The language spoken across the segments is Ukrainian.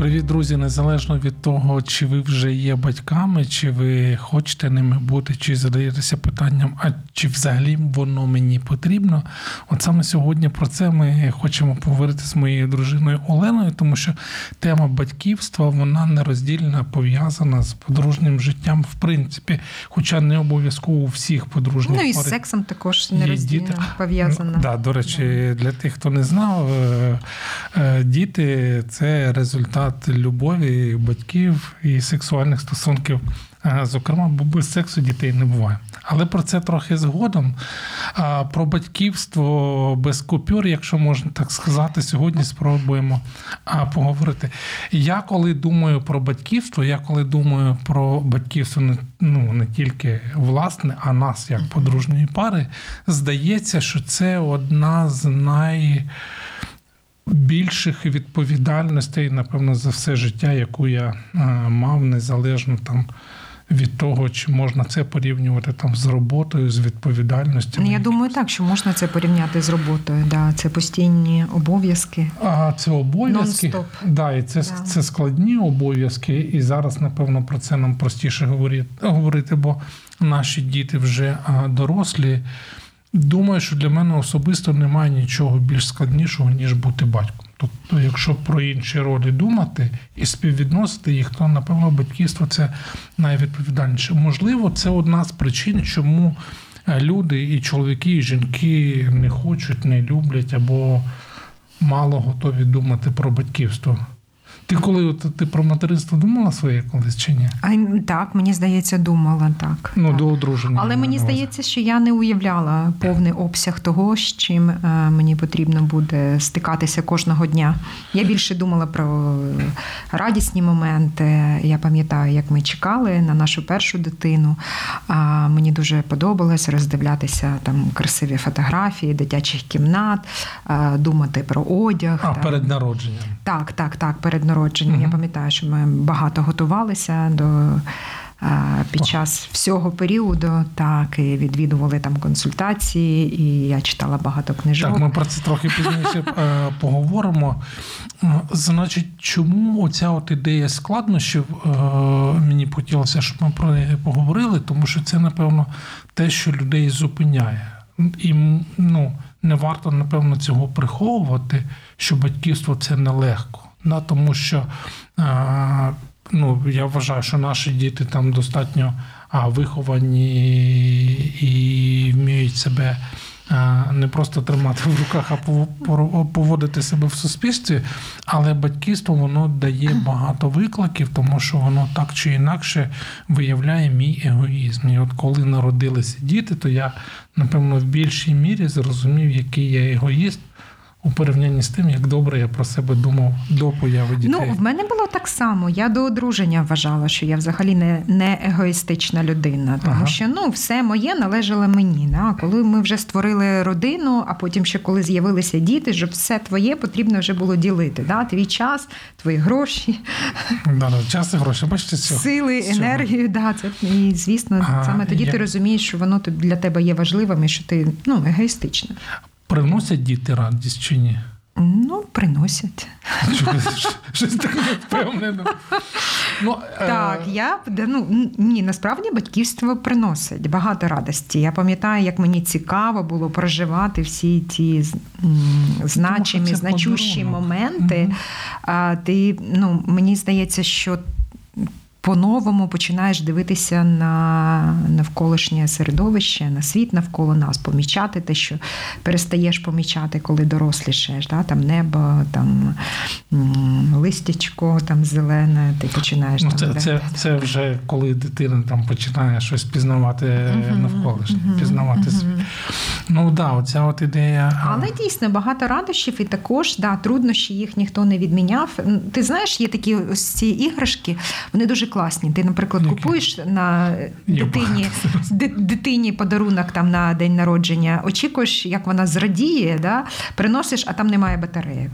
Привіт, друзі! Незалежно від того, чи ви вже є батьками, чи ви хочете ними бути, чи задаєтеся питанням, а чи взагалі воно мені потрібно? От саме сьогодні про це ми хочемо поговорити з моєю дружиною Оленою, тому що тема батьківства вона нероздільно пов'язана з подружнім життям, в принципі, хоча не обов'язково у всіх подружніх Ну і з сексом також нероздільно. Ну, Да, до речі, для тих, хто не знав, е, е, діти це результат любові батьків і сексуальних стосунків. Е, Зокрема, бо без сексу дітей не буває. Але про це трохи згодом. Про батьківство без купюр, якщо можна так сказати, сьогодні спробуємо поговорити. Я коли думаю про батьківство, я коли думаю про батьківство не, ну, не тільки власне, а нас як подружньої пари, здається, що це одна з най більших відповідальностей, напевно, за все життя, яку я е, мав, незалежно там від того, чи можна це порівнювати там з роботою, з відповідальністю. Ну, Я думаю, так, що можна це порівняти з роботою. Да, Це постійні обов'язки. А це обов'язки, да, і це, Да. це складні обов'язки. І зараз, напевно, про це нам простіше говорити, говорити бо наші діти вже дорослі. Думаю, що для мене особисто немає нічого більш складнішого, ніж бути батьком. Тобто, якщо про інші ролі думати і співвідносити їх, то напевно батьківство це найвідповідальніше. Можливо, це одна з причин, чому е, люди, і чоловіки, і жінки не хочуть, не люблять або мало готові думати про батьківство. Ти коли от, ти про материнство думала своє колись чи ні? А так, мені здається, думала так. Ну, так. до одруження. Але мені здається, що я не уявляла повний обсяг того, з чим е, мені потрібно буде стикатися кожного дня. Я більше думала про радісні моменти. Я пам'ятаю, як ми чекали на нашу першу дитину. А мені дуже подобалось роздивлятися там красиві фотографії дитячих кімнат, е, думати про одяг. А, там. перед народженням. Так, так, так, перед народженням. Я пам'ятаю, що ми багато готувалися до. е, Під час всього періоду так і відвідували там консультації, і я читала багато книжок. Так, ми про це трохи пізніше е, поговоримо. Значить, чому оця от ідея складнощів е, мені б хотілося, щоб ми про неї поговорили, тому що це, напевно, те, що людей зупиняє. І ну, не варто, напевно, цього приховувати, що батьківство це нелегко. Да, тому що ну, я вважаю, що наші діти там достатньо а, виховані і вміють себе не просто тримати в руках, а пов- поводити себе в суспільстві. Але батьківство воно дає багато викликів, тому що воно так чи інакше виявляє мій егоїзм. І от коли народилися діти, то я, напевно, в більшій мірі зрозумів, який я егоїст. У порівнянні з тим, як добре я про себе думав до появи дітей. Ну, в мене було так само. Я до одруження вважала, що я взагалі не, не егоїстична людина, тому Ага. що ну все моє належало мені. Да? Коли ми вже створили родину, а потім ще коли з'явилися діти, що все твоє потрібно вже було ділити. Да? Твій час, твої гроші, Да, да, час і гроші. Бачите, цього. сили, цього. енергію. Да, це і звісно, А, саме тоді я- ти розумієш, що воно для тебе є важливим і що ти ну егоїстична. Приносять діти радість чи ні? Ну, приносять. Щось- таке впевнено. Ну, е, Так, я ну ні, насправді батьківство приносить багато радості. Я пам'ятаю, як мені цікаво було проживати всі ті з- значимі, значущі моменти. Ти ну мені здається, що по-новому починаєш дивитися на навколишнє середовище, на світ навколо нас, помічати те, що перестаєш помічати, коли дорослішаєш. Да? Там небо, там листячко, там зелене, ти починаєш ну, там. Це де... це, це вже коли дитина там починає щось пізнавати uh-huh, навколишнє, uh-huh, пізнавати uh-huh. Ну так, да, оця от ідея. Але дійсно багато радощів, і також да, труднощі їх ніхто не відміняв. Ти знаєш, є такі ось ці іграшки, вони дуже класні. Ти, наприклад, Які? купуєш на дитині дитині подарунок там на день народження, очікуєш, як вона зрадіє, да? приносиш, а там немає батарейок.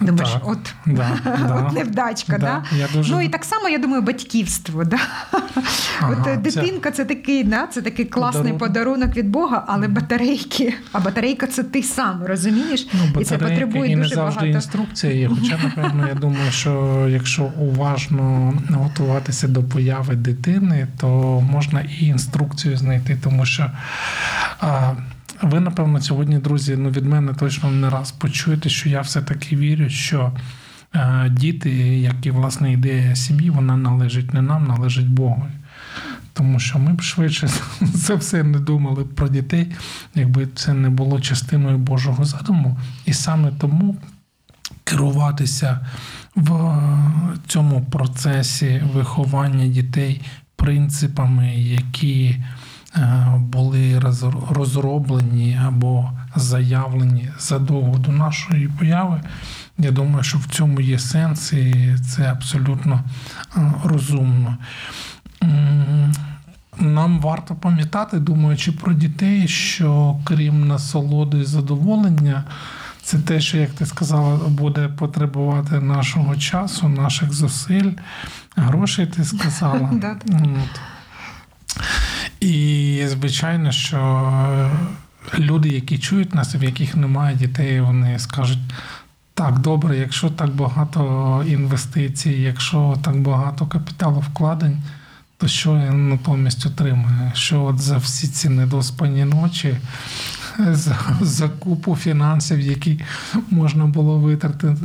Думаєш, так, от да, от невдачка, да, да? Дуже... ну і так само я думаю, батьківство. Да? Ага, от дитинка це... це такий, да, це такий класний подарунок. подарунок від Бога, але батарейки, а батарейка це ти сам, розумієш? Ну, і це потребує і дуже не завжди багато. інструкція є. Хоча, напевно, я думаю, що якщо уважно готуватися до появи дитини, то можна і інструкцію знайти, тому що. А, ви, напевно, сьогодні, друзі, ну від мене точно не раз почуєте, що я все-таки вірю, що е, діти, як і власне ідея сім'ї, вона належить не нам, належить Богу. Тому що ми б швидше за все не думали про дітей, якби це не було частиною Божого задуму. І саме тому керуватися в цьому процесі виховання дітей принципами, які були розроблені або заявлені задовго до нашої появи. Я думаю, що в цьому є сенс, і це абсолютно розумно. Нам варто пам'ятати, думаючи про дітей, що крім насолоди і задоволення, це те, що, як ти сказала, буде потребувати нашого часу, наших зусиль, грошей ти сказала. І звичайно, що люди, які чують нас, в яких немає дітей, вони скажуть. Так, добре, якщо так багато інвестицій, якщо так багато капіталу вкладень, то що я натомість отримую? Що от за всі ці недоспані ночі, за, за купу фінансів, які можна було витратити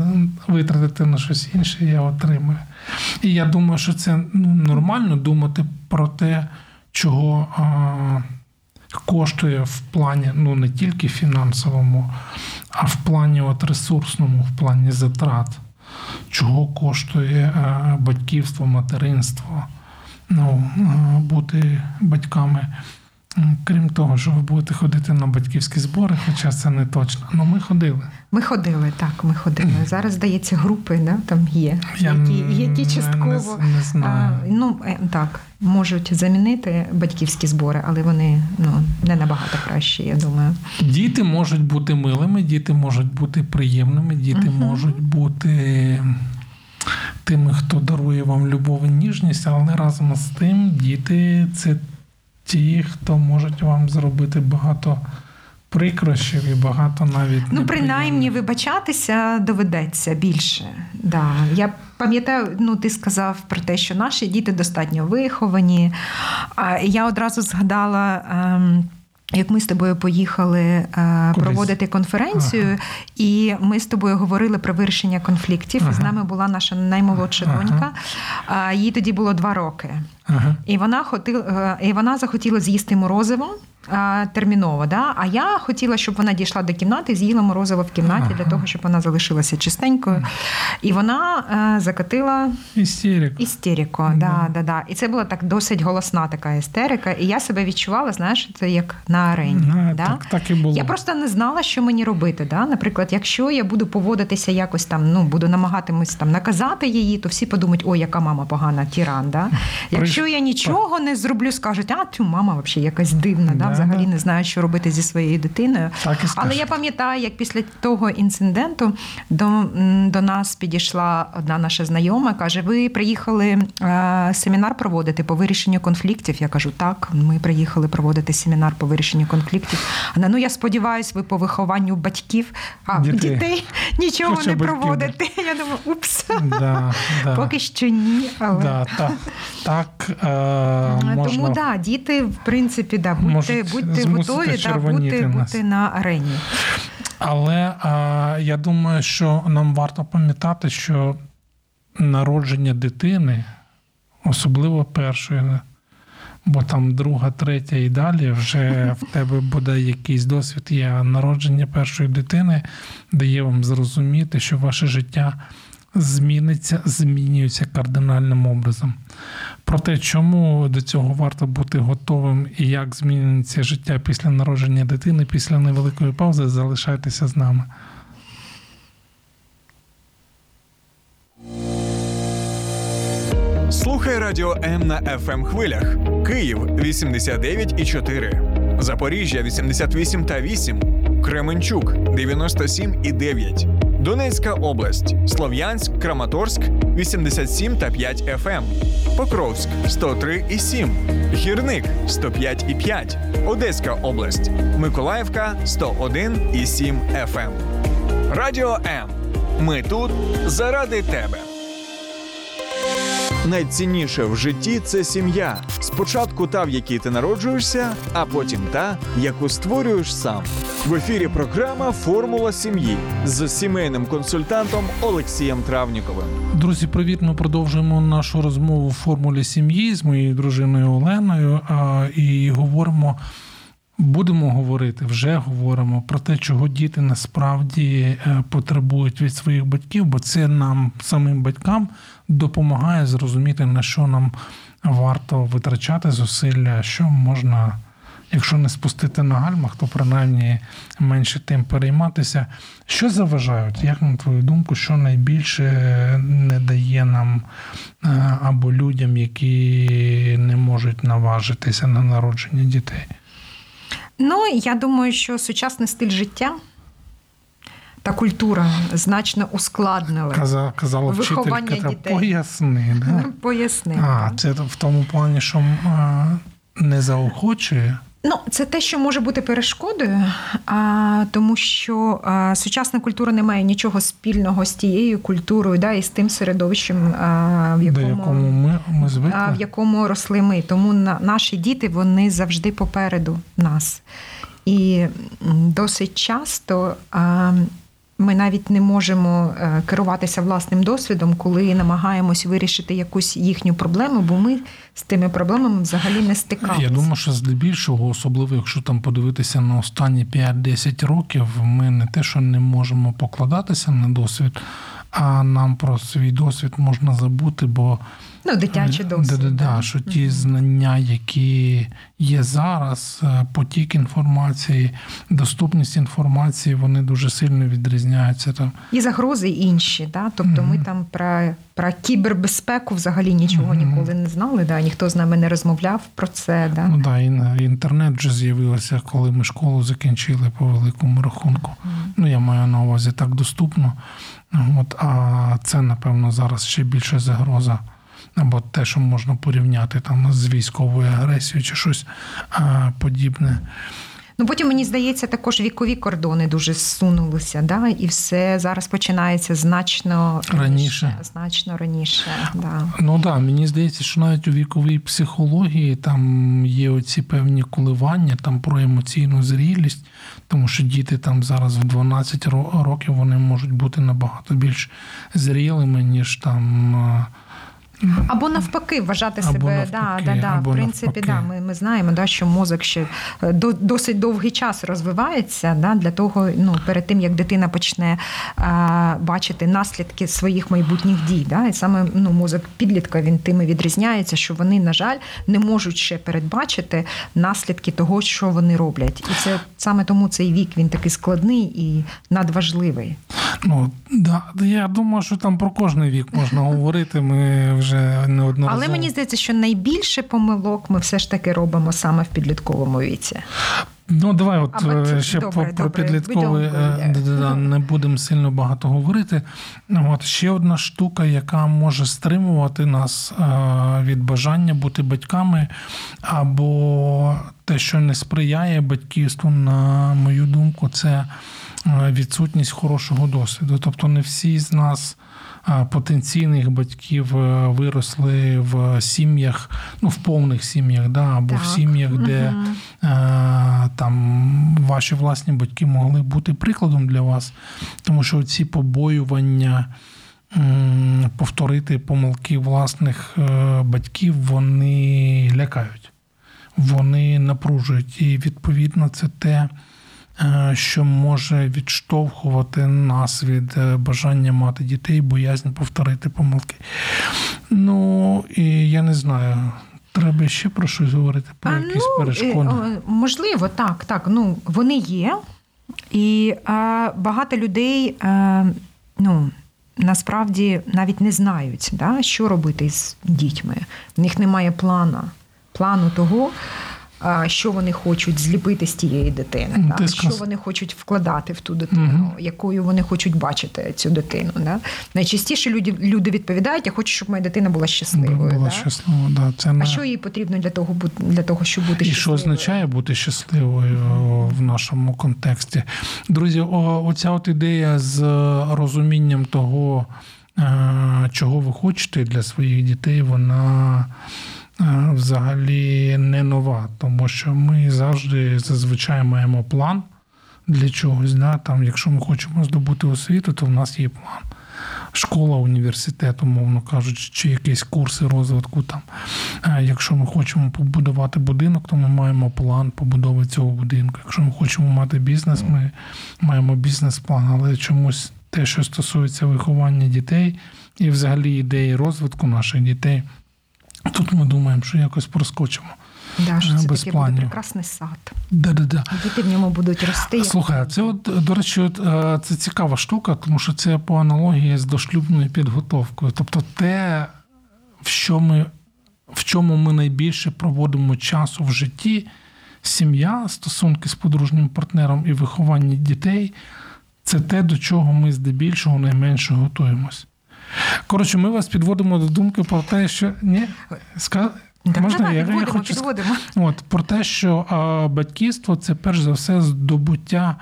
витратити на щось інше, я отримую. І я думаю, що це ну, нормально думати про те чого коштує в плані ну не тільки фінансовому, а в плані от ресурсному, в плані затрат, чого коштує а, батьківство, материнство, ну, а, бути батьками. Крім того, що ви будете ходити на батьківські збори, хоча це не точно. Ну ми ходили. Ми ходили, так, ми ходили. Зараз, здається, групи да, там є, Я які які частково не, не знаю. А, ну, е, так, можуть замінити батьківські збори, але вони ну, не набагато кращі, я думаю. Діти можуть бути милими, діти можуть бути приємними, діти uh можуть бути. Тими, хто дарує вам любов і ніжність, але разом з тим діти це ті, хто можуть вам зробити багато прикрощів і багато навіть ну принаймні вибачатися доведеться більше. Да. Я пам'ятаю, ну ти сказав про те, що наші діти достатньо виховані. А я одразу згадала. Ем, як ми з тобою поїхали е, проводити конференцію, ага. і ми з тобою говорили про вирішення конфліктів. Ага. З нами була наша наймолодша ага. донька, їй тоді було два роки. І вона хотіла, е, і вона захотіла з'їсти морозиво терміново. Да? А я хотіла, щоб вона дійшла до кімнати, з'їла морозиво в кімнаті ага. для того, щоб вона залишилася чистенькою. І вона е, закатила істерику. істерику. Да, да, да. І це була так досить голосна така істерика. І я себе відчувала, знаєш, це як на арені. А, да? Так так і було. Я просто не знала, що мені робити. Да? Наприклад, якщо я буду поводитися якось там, ну буду намагатимось там наказати її, то всі подумають, ой, яка мама погана, тіран. Да? Якщо я нічого не зроблю, скажуть, а цю мама взагалі якась дивна. Да? взагалі не знаю, що робити зі своєю дитиною. Так і Але я пам'ятаю, як після того інциденту до до нас підійшла одна наша знайома, каже: Ви приїхали е, семінар проводити по вирішенню конфліктів. Я кажу, так, ми приїхали проводити семінар по вирішенню конфліктів. Вона, ну я сподіваюся, ви по вихованню батьків, а дітей, дітей нічого Хоча не проводите. Я думаю, упс. Да, да. Поки що ні. Але... Да, так, так, можна... Тому да, діти, в принципі, да, будьте будьте готові та бути, бути на арені. Але а, я думаю, що нам варто пам'ятати, що народження дитини особливо першої. Бо там друга, третя і далі вже в тебе буде якийсь досвід є народження першої дитини, дає вам зрозуміти, що ваше життя зміниться, змінюється кардинальним образом. Про те, чому до цього варто бути готовим і як зміниться життя після народження дитини, після невеликої паузи, залишайтеся з нами. Слухай радіо М на fm хвилях. Київ 89,4. Запоріжжя 88 та 8. Кременчук 97 і 9. Донецька область, Слов'янськ, Краматорськ 87 та 5 FM, Покровськ 103 і 7, Гірник 105 і 5, Одеська область, Миколаївка 101 і 7 FM. Радіо М. Ми тут заради тебе. Найцінніше в житті це сім'я. Спочатку та, в якій ти народжуєшся, а потім та, яку створюєш сам. В ефірі програма Формула сім'ї з сімейним консультантом Олексієм Травніковим. Друзі, привіт! Ми продовжуємо нашу розмову в формулі сім'ї з моєю дружиною Оленою і говоримо. Будемо говорити, вже говоримо про те, чого діти насправді е, потребують від своїх батьків, бо це нам, самим батькам, допомагає зрозуміти, на що нам варто витрачати зусилля, що можна, якщо не спустити на гальмах, то принаймні менше тим перейматися. Що заважають, як на твою думку, що найбільше не дає нам е, або людям, які не можуть наважитися на народження дітей? Ну, я думаю, що сучасний стиль життя та культура значно ускладнили. Казала, казала виховання вчителька, дітей. поясни. Да? Поясни. А, це в тому плані, що не заохочує. Ну, це те, що може бути перешкодою, а, тому що а, сучасна культура не має нічого спільного з тією культурою, да, і з тим середовищем, а, в якому, якому ми, ми звикли. а, в якому росли ми. Тому на, наші діти вони завжди попереду нас. І досить часто а, ми навіть не можемо е, керуватися власним досвідом, коли намагаємось вирішити якусь їхню проблему, бо ми з тими проблемами взагалі не стикалися. Я думаю, що здебільшого, особливо якщо там подивитися на останні 5-10 років, ми не те, що не можемо покладатися на досвід, а нам про свій досвід можна забути, бо Ну, дитячий досвід. Да, да, що ті знання, які є зараз, е, потік інформації, доступність інформації, вони дуже сильно відрізняються. Там. І загрози інші. Да? Тобто ми там про, про кібербезпеку взагалі нічого ніколи не знали, да? ніхто з нами не розмовляв про це. Да? Ну да, і інтернет вже з'явився, коли ми школу закінчили по великому рахунку. Ну, я маю на увазі так доступно. От, А це, напевно, зараз ще більше загроза. Або те, що можна порівняти там з військовою агресією чи щось а, подібне. Ну потім мені здається, також вікові кордони дуже зсунулися, да? і все зараз починається значно раніше. Раніше. Значно раніше. Да. Ну так, да, мені здається, що навіть у віковій психології там є оці певні коливання там про емоційну зрілість, тому що діти там зараз в 12 років вони можуть бути набагато більш зрілими, ніж там. Або навпаки, вважати або себе. Навпаки, да, да, да. або В принципі, да, ми, ми знаємо, да, що мозок ще е, до, досить довгий час розвивається да, для того, ну, перед тим як дитина почне а, бачити наслідки своїх майбутніх дій. Да, І саме ну, мозок підлітка він тими відрізняється, що вони, на жаль, не можуть ще передбачити наслідки того, що вони роблять. І це саме тому цей вік він такий складний і надважливий. Ну да, я думаю, що там про кожний вік можна говорити. Ми вже неодноразово. Але мені здається, що найбільше помилок ми все ж таки робимо саме в підлітковому віці. Ну, давай, от Або, ще добре, про, про добре, підлітковий будемо, не будемо сильно багато говорити. От ще одна штука, яка може стримувати нас від бажання бути батьками, або те, що не сприяє батьківству, на мою думку, це відсутність хорошого досвіду. Тобто, не всі з нас. Потенційних батьків виросли в сім'ях, ну в повних сім'ях, да, або так. в сім'ях, де угу. там ваші власні батьки могли бути прикладом для вас, тому що ці побоювання повторити помилки власних е, батьків, вони лякають, вони напружують. І відповідно це те, е, що може відштовхувати нас від е, бажання мати дітей, боязнь повторити помилки. Ну і я не знаю. Треба ще про щось говорити, про а, якісь ну, перешкоди. Можливо, так, так. Ну, вони є. І а, багато людей а, ну, насправді навіть не знають, да, що робити з дітьми. В них немає плану, плану того, що вони хочуть зліпити з тієї дитини, ну, да? що вони хочуть вкладати в ту дитину, угу. якою вони хочуть бачити цю дитину. Да? Найчастіше люди люди відповідають, я хочу, щоб моя дитина була щасливою. Була да? щаслива, да. Це А що їй потрібно для того, для того, щоб бути І щасливою? І що означає бути щасливою в нашому контексті? Друзі, оця от ідея з розумінням того, е, чого ви хочете для своїх дітей, вона взагалі не нова, тому що ми завжди зазвичай маємо план для чогось. Да? Там, Якщо ми хочемо здобути освіту, то в нас є план. Школа, університет, умовно кажучи, чи якісь курси розвитку. Там. Якщо ми хочемо побудувати будинок, то ми маємо план побудови цього будинку. Якщо ми хочемо мати бізнес, ми маємо бізнес-план. Але чомусь те, що стосується виховання дітей і взагалі ідеї розвитку наших дітей. Тут ми думаємо, що якось проскочимо. Да, що це без таке планів. буде прекрасний сад. Да-да-да. Діти в ньому будуть рости. Слухай, це от, до речі, от, е, це цікава штука, тому що це по аналогії з дошлюбною підготовкою. Тобто те, в що ми, в чому ми найбільше проводимо часу в житті, сім'я, стосунки з подружнім партнером і виховання дітей, це те, до чого ми здебільшого найменше готуємось. Коротше, ми вас підводимо до думки про те, що ні, ска... Так, можна давай, я, підводимо, я хочу підводимо. От про те, що а, батьківство це перш за все здобуття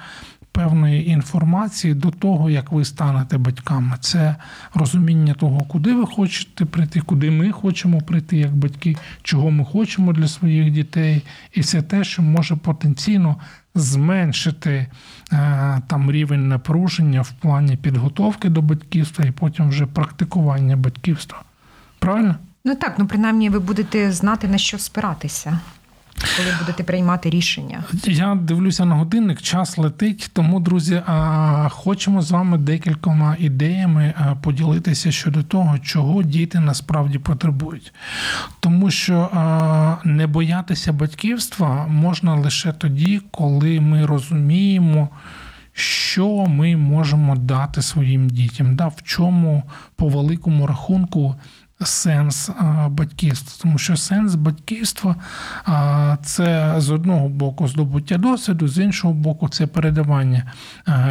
певної інформації до того, як ви станете батьками. Це розуміння того, куди ви хочете прийти, куди ми хочемо прийти як батьки, чого ми хочемо для своїх дітей, і це те, що може потенційно зменшити е, там рівень напруження в плані підготовки до батьківства і потім вже практикування батьківства. Правильно? Ну так, ну принаймні ви будете знати на що спиратися. Коли будете приймати рішення, я дивлюся на годинник, час летить. Тому, друзі, хочемо з вами декількома ідеями поділитися щодо того, чого діти насправді потребують. Тому що не боятися батьківства можна лише тоді, коли ми розуміємо. Що ми можемо дати своїм дітям, да, в чому по великому рахунку сенс батьківства, тому що сенс батьківства це з одного боку здобуття досвіду, з іншого боку, це передавання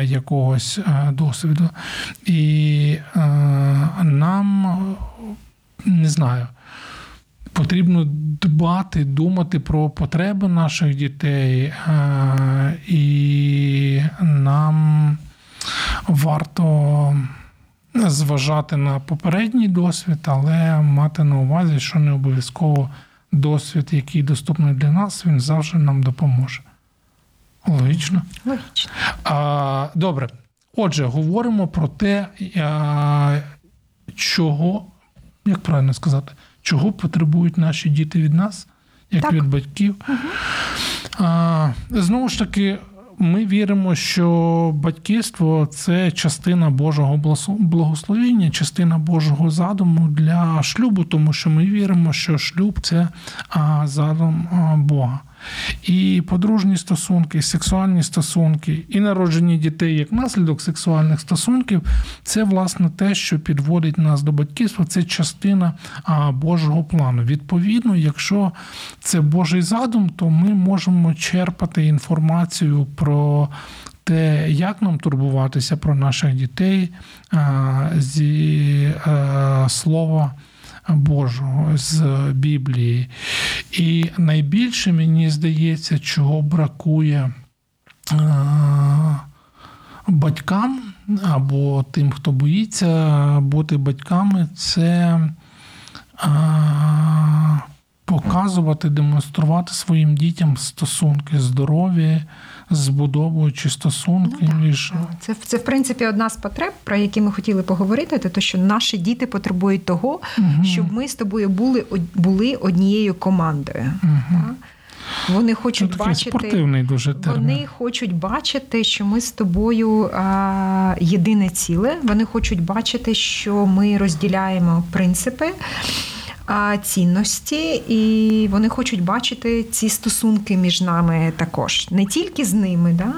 якогось досвіду. І нам не знаю. Потрібно дбати, думати про потреби наших дітей, і нам варто зважати на попередній досвід, але мати на увазі, що не обов'язково досвід, який доступний для нас, він завжди нам допоможе. Логічно? Логічно. А, Добре. Отже, говоримо про те, чого, як правильно сказати, чого потребують наші діти від нас, як так. від батьків. Угу. А, Знову ж таки, ми віримо, що батьківство це частина Божого благословіння, частина Божого задуму для шлюбу, тому що ми віримо, що шлюб це задум Бога. І подружні стосунки, і сексуальні стосунки, і народження дітей як наслідок сексуальних стосунків це власне те, що підводить нас до батьківства, це частина Божого плану. Відповідно, якщо це Божий задум, то ми можемо черпати інформацію про. Те, як нам турбуватися про наших дітей зі слова Божого з Біблії. І найбільше мені здається, чого бракує батькам або тим, хто боїться бути батьками, це показувати, демонструвати своїм дітям стосунки здорові, збудовуючи стосунки Ну, так, між так. Це, це, в принципі, одна з потреб, про які ми хотіли поговорити, це те, що наші діти потребують того, Мгм. щоб ми з тобою були, були однією командою. Мгм. Так? Вони Це хочуть такий бачити. спортивний дуже термін. Вони хочуть бачити, що ми з тобою а, єдине ціле. Вони хочуть бачити, що ми розділяємо принципи. Цінності, і вони хочуть бачити ці стосунки між нами також. Не тільки з ними, да?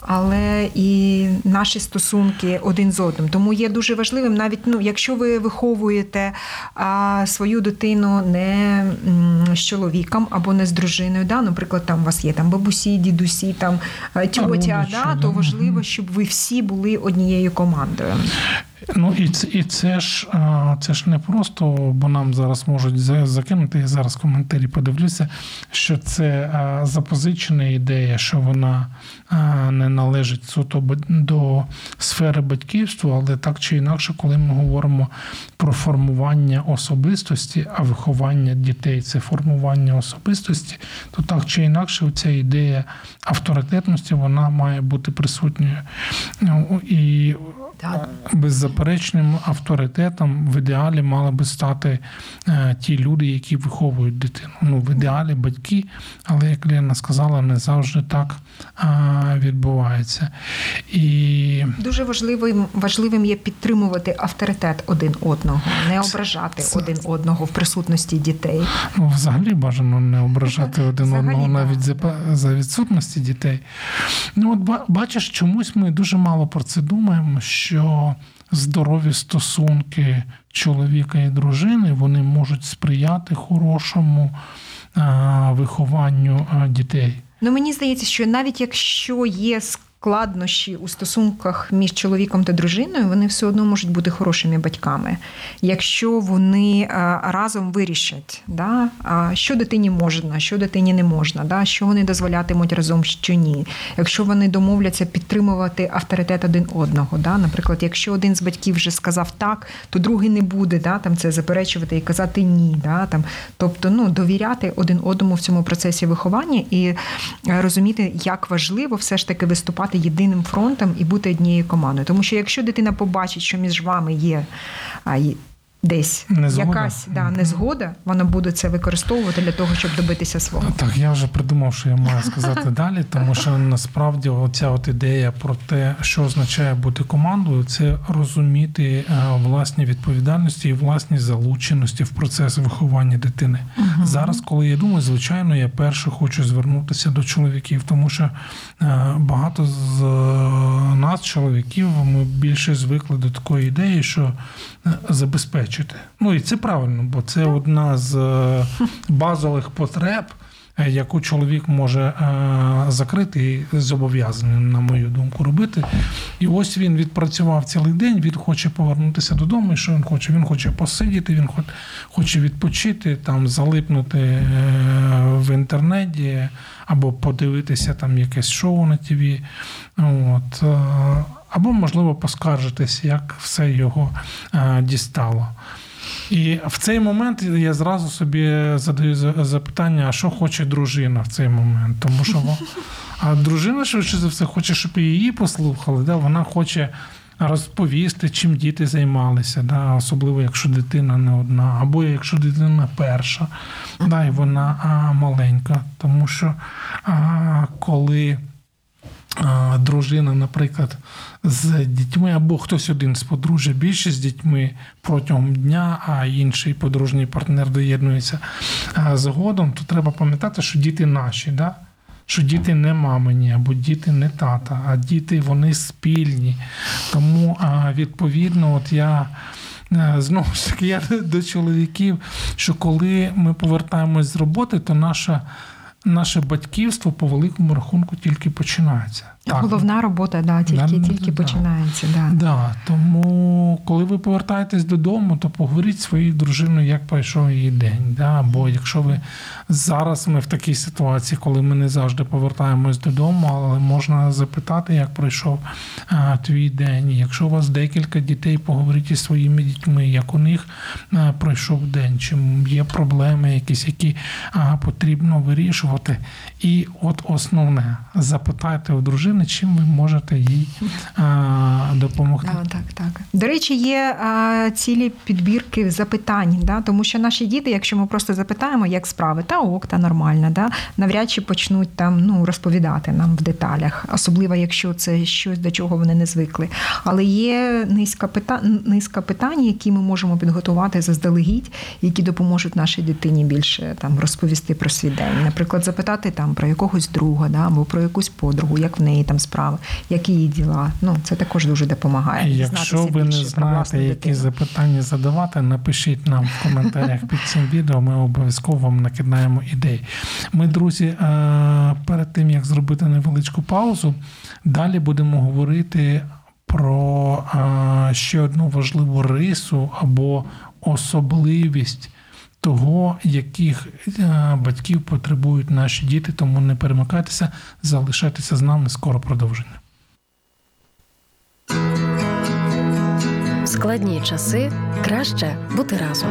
але і наші стосунки один з одним. Тому є дуже важливим, навіть ну, якщо ви виховуєте а, свою дитину не м, з чоловіком або не з дружиною, да? наприклад, там у вас є там бабусі, дідусі, там тьотя, родичі, да? да. то важливо, щоб ви всі були однією командою. Ну і і це ж це ж не просто, бо нам зараз можуть закинути. Я зараз в коментарі подивлюся, що це запозичена ідея, що вона не належить суто до сфери батьківства, але так чи інакше, коли ми говоримо про формування особистості, а виховання дітей це формування особистості, то так чи інакше, ця ідея авторитетності вона має бути присутньою. Ну, І Так. беззаперечним авторитетом в ідеалі мали би стати е, ті люди, які виховують дитину. Ну, в ідеалі батьки, але як Лена сказала, не завжди так е, відбувається. І Дуже важливим важливим є підтримувати авторитет один одного, не ображати один одного в присутності дітей. ну, взагалі бажано не ображати один Взагалі, одного навіть за, за відсутності дітей. Ну, от ба- бачиш, чомусь ми дуже мало про це думаємо, що здорові стосунки чоловіка і дружини вони можуть сприяти хорошому е, вихованню е, дітей. Ну мені здається, що навіть якщо є складнощі у стосунках між чоловіком та дружиною, вони все одно можуть бути хорошими батьками, якщо вони е, разом вирішать, да, що дитині можна, що дитині не можна, да, що вони дозволятимуть разом, що ні. Якщо вони домовляться підтримувати авторитет один одного. Да, Наприклад, якщо один з батьків вже сказав так, то другий не буде да, там це заперечувати і казати ні. Да, там, тобто ну, довіряти один одному в цьому процесі виховання і е, розуміти, як важливо все ж таки виступати єдиним фронтом і бути однією командою. Тому що якщо дитина побачить, що між вами є десь Незгода. якась да, незгода, вона буде це використовувати для того, щоб добитися свого. Так, я вже придумав, що я маю сказати далі, тому що насправді оця от ідея про те, що означає бути командою, це розуміти е, власні відповідальності і власні залученості в процес виховання дитини. Зараз, коли я думаю, звичайно, я перше хочу звернутися до чоловіків, тому що е, багато з е, нас, чоловіків, ми більше звикли до такої ідеї, що забезпечити. Ну і це правильно, бо це одна з е, базових потреб, яку чоловік може е, закрити і зобов'язаний, на мою думку, робити. І ось він відпрацював цілий день, він хоче повернутися додому. І що він хоче? Він хоче посидіти, він хоче відпочити, там залипнути е, в інтернеті або подивитися там якесь шоу на ТВ. От. е, Або, можливо, поскаржитись, як все його е, дістало. І в цей момент я зразу собі задаю запитання, а що хоче дружина в цей момент? Тому що а дружина швидше за все хоче, щоб її послухали. Да? Вона хоче розповісти, чим діти займалися, да? особливо якщо дитина не одна, або якщо дитина перша, да? і вона а, маленька. Тому що а, коли дружина, наприклад, з дітьми, або хтось один з подружжя більше з дітьми протягом дня, а інший подружній партнер доєднується згодом, то треба пам'ятати, що діти наші, да? що діти не мамині, або діти не тата, а діти вони спільні. Тому відповідно, от я. е, Знову ж таки, я до чоловіків, що коли ми повертаємось з роботи, то наша наше батьківство по великому рахунку тільки починається. Так. Головна робота, да, тільки, Да, тільки да. починається. Да. Да, тому коли ви повертаєтесь додому, то поговоріть своєю дружиною, як пройшов її день. Да? Бо якщо ви зараз ми в такій ситуації, коли ми не завжди повертаємось додому, але можна запитати, як пройшов а, твій день. Якщо у вас декілька дітей, поговоріть із своїми дітьми, як у них а, пройшов день, чи є проблеми якісь, які а, потрібно вирішувати. І от основне запитайте у дружини, чим ви можете їй а, допомогти. Да, так, так. До речі, є а, цілі підбірки запитань, да? тому що наші діти, якщо ми просто запитаємо, як справи, та ок, та нормально, да? навряд чи почнуть там ну, розповідати нам в деталях, особливо якщо це щось, до чого вони не звикли. Але є низка питань, низка питань, які ми можемо підготувати заздалегідь, які допоможуть нашій дитині більше там розповісти про свій день. Наприклад, запитати там про якогось друга, да? або про якусь подругу, як в неї там справи, які її діла. Ну це також дуже допомагає. І Якщо ви не знаєте, які дитину. запитання задавати, напишіть нам в коментарях під цим відео. Ми обов'язково вам накидаємо ідеї. Ми, друзі, е, перед тим як зробити невеличку паузу, далі будемо говорити про е, ще одну важливу рису або особливість. Того, яких е, батьків потребують наші діти, тому не перемикайтеся, залишайтеся з нами скоро продовження. В складні часи краще бути разом.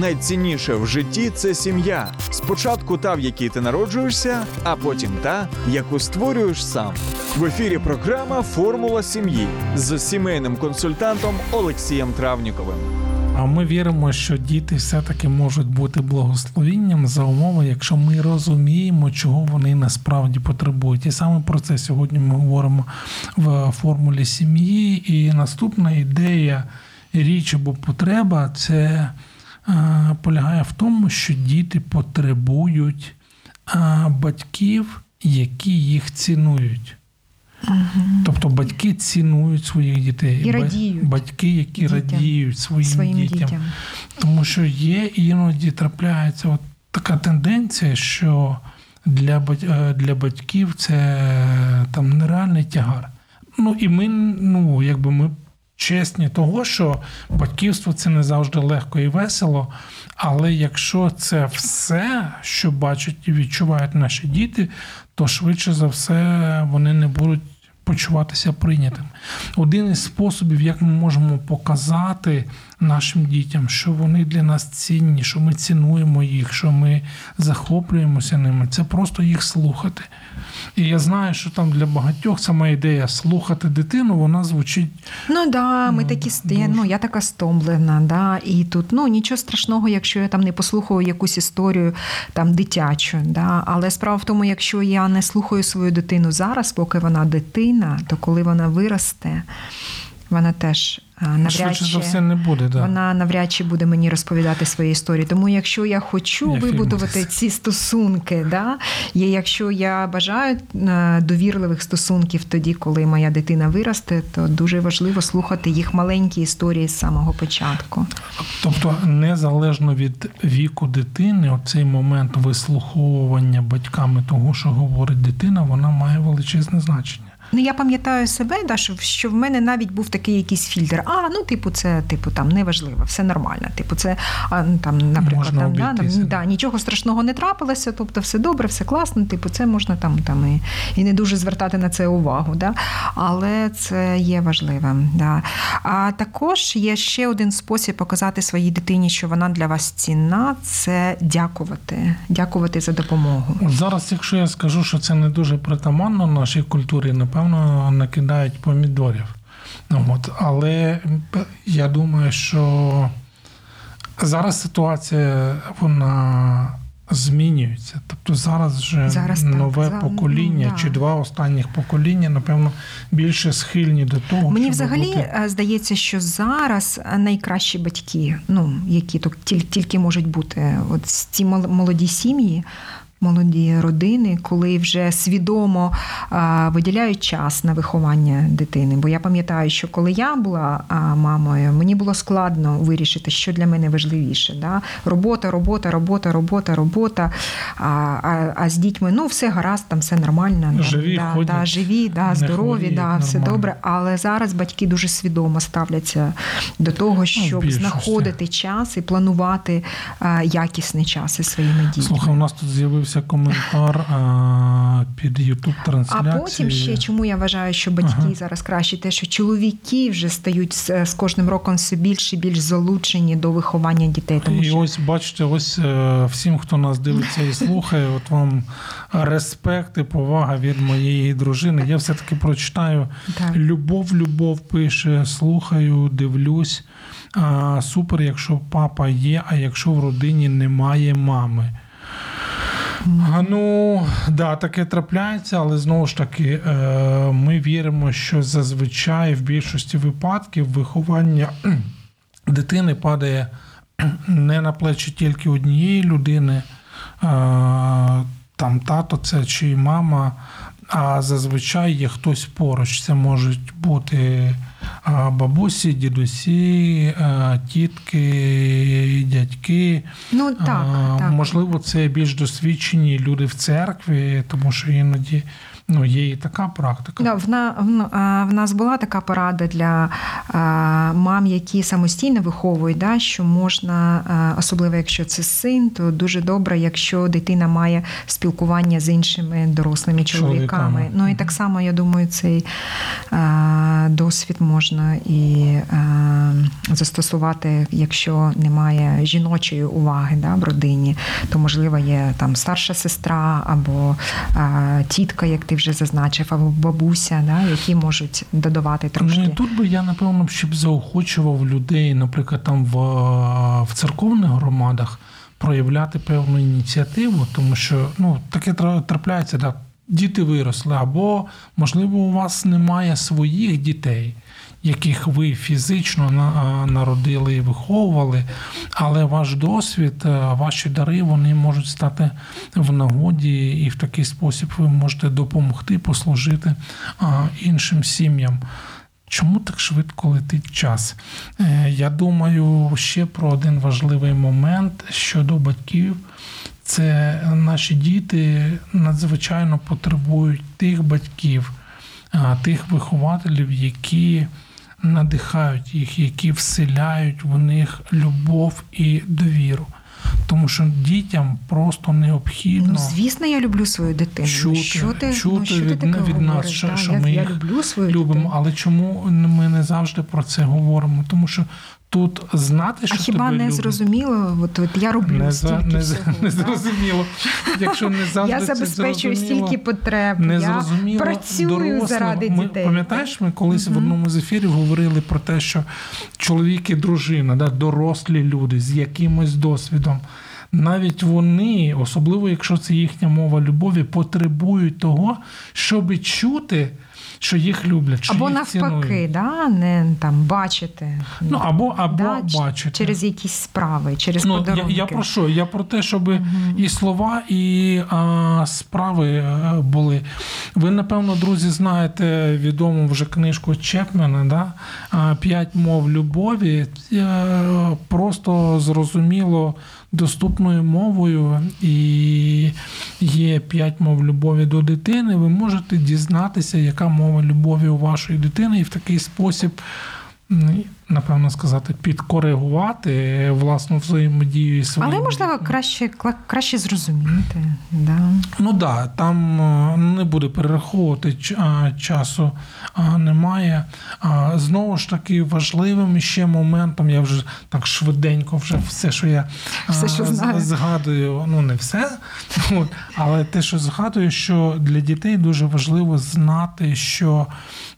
Найцінніше в житті це сім'я. Спочатку та, в якій ти народжуєшся, а потім та, яку створюєш сам. В ефірі програма Формула сім'ї з сімейним консультантом Олексієм Травніковим. А ми віримо, що діти все-таки можуть бути благословінням за умови, якщо ми розуміємо, чого вони насправді потребують. І саме про це сьогодні ми говоримо в формулі сім'ї. І наступна ідея, річ або потреба це полягає в тому, що діти потребують е, батьків, які їх цінують. Тобто батьки цінують своїх дітей, І радіють батьки, які дітям, радіють своїм, своїм дітям. дітям. Тому що є іноді трапляється от така тенденція, що для, бать- е, для батьків це там нереальний тягар. Ну і ми, ну, якби ми чесні того, що батьківство це не завжди легко і весело. Але якщо це все, що бачать і відчувають наші діти, то швидше за все вони не будуть почуватися прийнятим. Один із способів, як ми можемо показати нашим дітям, що вони для нас цінні, що ми цінуємо їх, що ми захоплюємося ними, це просто їх слухати. І я знаю, що там для багатьох сама ідея слухати дитину, вона звучить Ну да, ми Ну, такі дуже. ну я така стомлена, да, і тут ну нічого страшного, якщо я там не послухаю якусь історію там дитячу. Да. Але справа в тому, якщо я не слухаю свою дитину зараз, поки вона дитина, то коли вона виросте, вона теж навряд чи все не буде. Да. вона навряд чи буде мені розповідати свої історії. Тому якщо я хочу Я вибудувати фільм ці стосунки, да, і якщо я бажаю е, довірливих стосунків тоді, коли моя дитина виросте, то дуже важливо слухати їх маленькі історії з самого початку. Тобто, незалежно від віку дитини, оцей момент вислуховування батьками того, що говорить дитина, вона має величезне значення. Ну, я пам'ятаю себе, да, що, що в мене навіть був такий якийсь фільтр. А, ну, типу, це типу там неважливо, все нормально. Типу, це а, ну, там, наприклад, Можна там, да, там, да. нічого страшного не трапилося, тобто все добре, все класно, типу, це можна там, там і, і не дуже звертати на це увагу. Да? Але це є важливим. Да. А також є ще один спосіб показати своїй дитині, що вона для вас цінна, це дякувати. Дякувати за допомогу. Зараз, якщо я скажу, що це не дуже притаманно нашій культурі, напевно, накидають помідорів. Ну, От. Але я думаю, що зараз ситуація вона змінюються. Тобто зараз вже Зараз нове за- покоління ну, да. чи два останніх покоління, напевно, більше схильні до того. Мені взагалі бути... е, здається, що зараз найкращі батьки, ну які тільки можуть бути, от ці молоді сім'ї. Молоді родини, коли вже свідомо виділяють час на виховання дитини. Бо я пам'ятаю, що коли я була мамою, мені було складно вирішити, що для мене важливіше. Да? Робота, робота, робота, робота, робота. А, а, а з дітьми ну все гаразд, там все нормально. да, Живі, да, ходять, да, живі, да, здорові, хворіють, да, все нормально. добре. Але зараз батьки дуже свідомо ставляться до того, щоб Ну, знаходити час і планувати а, якісний час із своїми дітьми. Слухай, у нас тут з'явився коментар а, під youtube А потім ще чому я вважаю, що батьки Ага. зараз краще, те, що чоловіки вже стають з, з кожним роком все більше і більш залучені до виховання дітей. Тому І що ось бачите, ось е, всім, хто нас дивиться і слухає, от вам респект і повага від моєї дружини. Я все-таки прочитаю. Так. Любов, любов пише, слухаю, дивлюсь. А, супер, якщо папа є, а якщо в родині немає мами. Ну, да, таке трапляється, але знову ж таки, е, ми віримо, що зазвичай в більшості випадків виховання дитини падає не на плечі тільки однієї людини, там тато це чи мама, а зазвичай є хтось поруч. Це можуть бути бабусі, дідусі, тітки, дядьки. ну так, А, так. Можливо, це більш досвідчені люди в церкві, тому що іноді ну, є і така практика. Да, в, на, в, в нас була така порада для а, мам, які самостійно виховують, да, що можна, а, особливо якщо це син, то дуже добре, якщо дитина має спілкування з іншими дорослими чоловіками. Чоловіками. Ну і так само, я думаю, цей а, досвід можна і а, застосувати, якщо немає жіночої уваги да, в родині, то можливо є там старша сестра або а, тітка, як ти вже зазначив, або бабуся, да, які можуть додавати трошки. Ну, тут би я, напевно, щоб заохочував людей, наприклад, там в, в церковних громадах проявляти певну ініціативу, тому що ну, таке тра- трапляється, да, діти виросли, або, можливо, у вас немає своїх дітей. Яких ви фізично народили і виховували, але ваш досвід, ваші дари вони можуть стати в нагоді, і в такий спосіб ви можете допомогти послужити іншим сім'ям. Чому так швидко летить час? Е, Я думаю ще про один важливий момент щодо батьків. Це наші діти надзвичайно потребують тих батьків, тих вихователів, які надихають їх, які вселяють в них любов і довіру. Тому що дітям просто необхідно Ну, звісно, я люблю свою дитину. чути, ну, що ти, чути ну, що від, ти від нас, що, Да, що я, ми я їх люблю свою любимо. дитину. Але чому ми не завжди про це говоримо? Тому що тут знати, що А хіба тебе не люблять, зрозуміло? От, от я роблю не, стільки не, всього. не зрозуміло. Якщо не завжди Я забезпечую стільки потреб. не я зрозуміло працюю дорослим. заради ми, дітей. Пам'ятаєш, ми колись в одному з ефірів говорили про те, що чоловік і дружина, да, дорослі люди з якимось досвідом. Навіть вони, особливо якщо це їхня мова любові, потребують того, щоб чути, що їх люблять. Що Або їх навпаки, цінують. да, не там бачити. Ну, або, або да, бачити. через якісь справи, через Ну, я, подарунки. я про що? Я про те, щоб і слова, і а, справи е, були. Ви, напевно, друзі, знаєте відому вже книжку Чепмена, да? П'ять мов любові. Е, Просто зрозуміло доступною мовою, і є п'ять мов любові до дитини. Ви можете дізнатися, яка мова любові у вашої дитини, і в такий спосіб. Напевно сказати, підкоригувати власну взаємодію свою. Але можливо краще, краще зрозуміти. Да. Ну так, да, там е, не буде перераховувати часу, немає. Знову ж таки, важливим ще моментом, я вже так швиденько, вже все, що я Все, що знаю. згадую, ну не все, але те, що згадую, що для дітей дуже важливо знати, що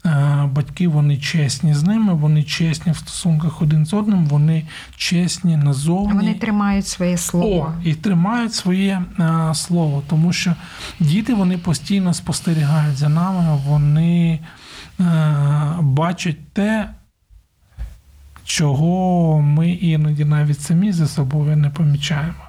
е, батьки вони чесні з ними, вони чесні в стосунках один з одним, вони чесні назовні. Вони тримають своє слово. О, і тримають своє а, слово, тому що діти вони постійно спостерігають за нами, вони а, бачать те, чого ми іноді навіть самі за собою не помічаємо.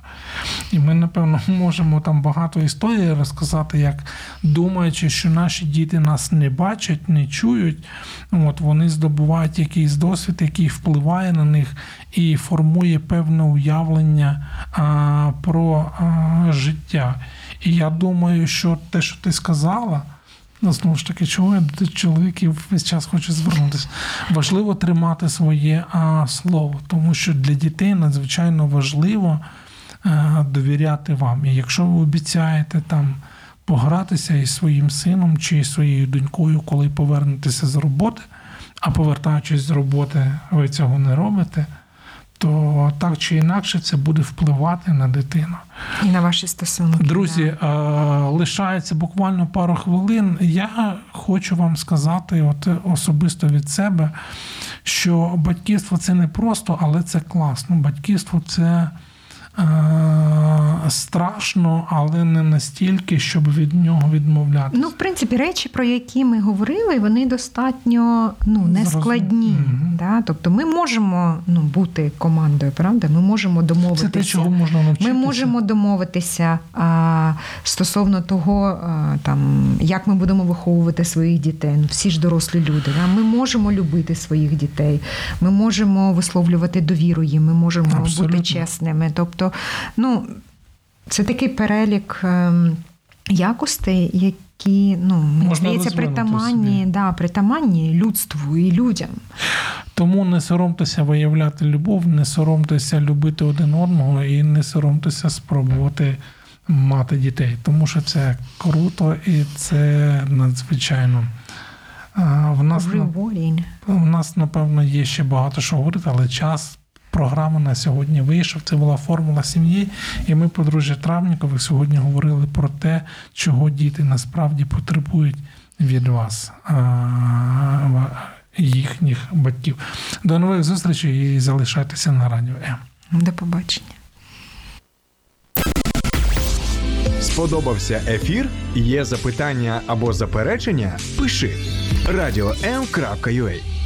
І ми, напевно, можемо там багато історій розказати, як думаючи, що наші діти нас не бачать, не чують, от вони здобувають якийсь досвід, який впливає на них і формує певне уявлення а, про а, життя. І я думаю, що те, що ти сказала. Ну, знову ж таки, чого я до чоловіків весь час хочу звернутися. Важливо тримати своє а, слово, тому що для дітей надзвичайно важливо довіряти вам. І якщо ви обіцяєте там погратися із своїм сином чи своєю донькою, коли повернетеся з роботи, а повертаючись з роботи, ви цього не робите, то так чи інакше це буде впливати на дитину. І на ваші стосунки. Друзі, да. е, лишається буквально пару хвилин. Я хочу вам сказати, от особисто від себе, що батьківство це не просто, але це класно. Батьківство це е, страшно, але не настільки, щоб від нього відмовлятися. Ну, в принципі, речі, про які ми говорили, вони достатньо ну, нескладні. Мгм. Да? Тобто ми можемо ну, бути командою, правда? Ми можемо Це домовитися. те, чого можна навчитися. Ми можемо домовитися а, стосовно того, а, там, як ми будемо виховувати своїх дітей. Ну, всі ж дорослі люди. Да? Ми можемо любити своїх дітей, ми можемо висловлювати довіру їм, ми можемо Абсолютно. бути чесними. Тобто, ну, це такий перелік ем, якостей, які ну, мені здається, притаманні, да, притаманні людству і людям. Тому не соромтеся виявляти любов, не соромтеся любити один одного і не соромтеся спробувати мати дітей, тому що це круто і це надзвичайно. В нас, в нас, напевно, є ще багато що говорити, але час програми на сьогодні вийшов. Це була формула сім'ї. І ми, подружжя Травнікових, сьогодні говорили про те, чого діти насправді потребують від вас, їхніх батьків. До нових зустрічей і залишайтеся на радіо М. До побачення. Сподобався ефір? Є запитання або заперечення? Пиши радіом.ua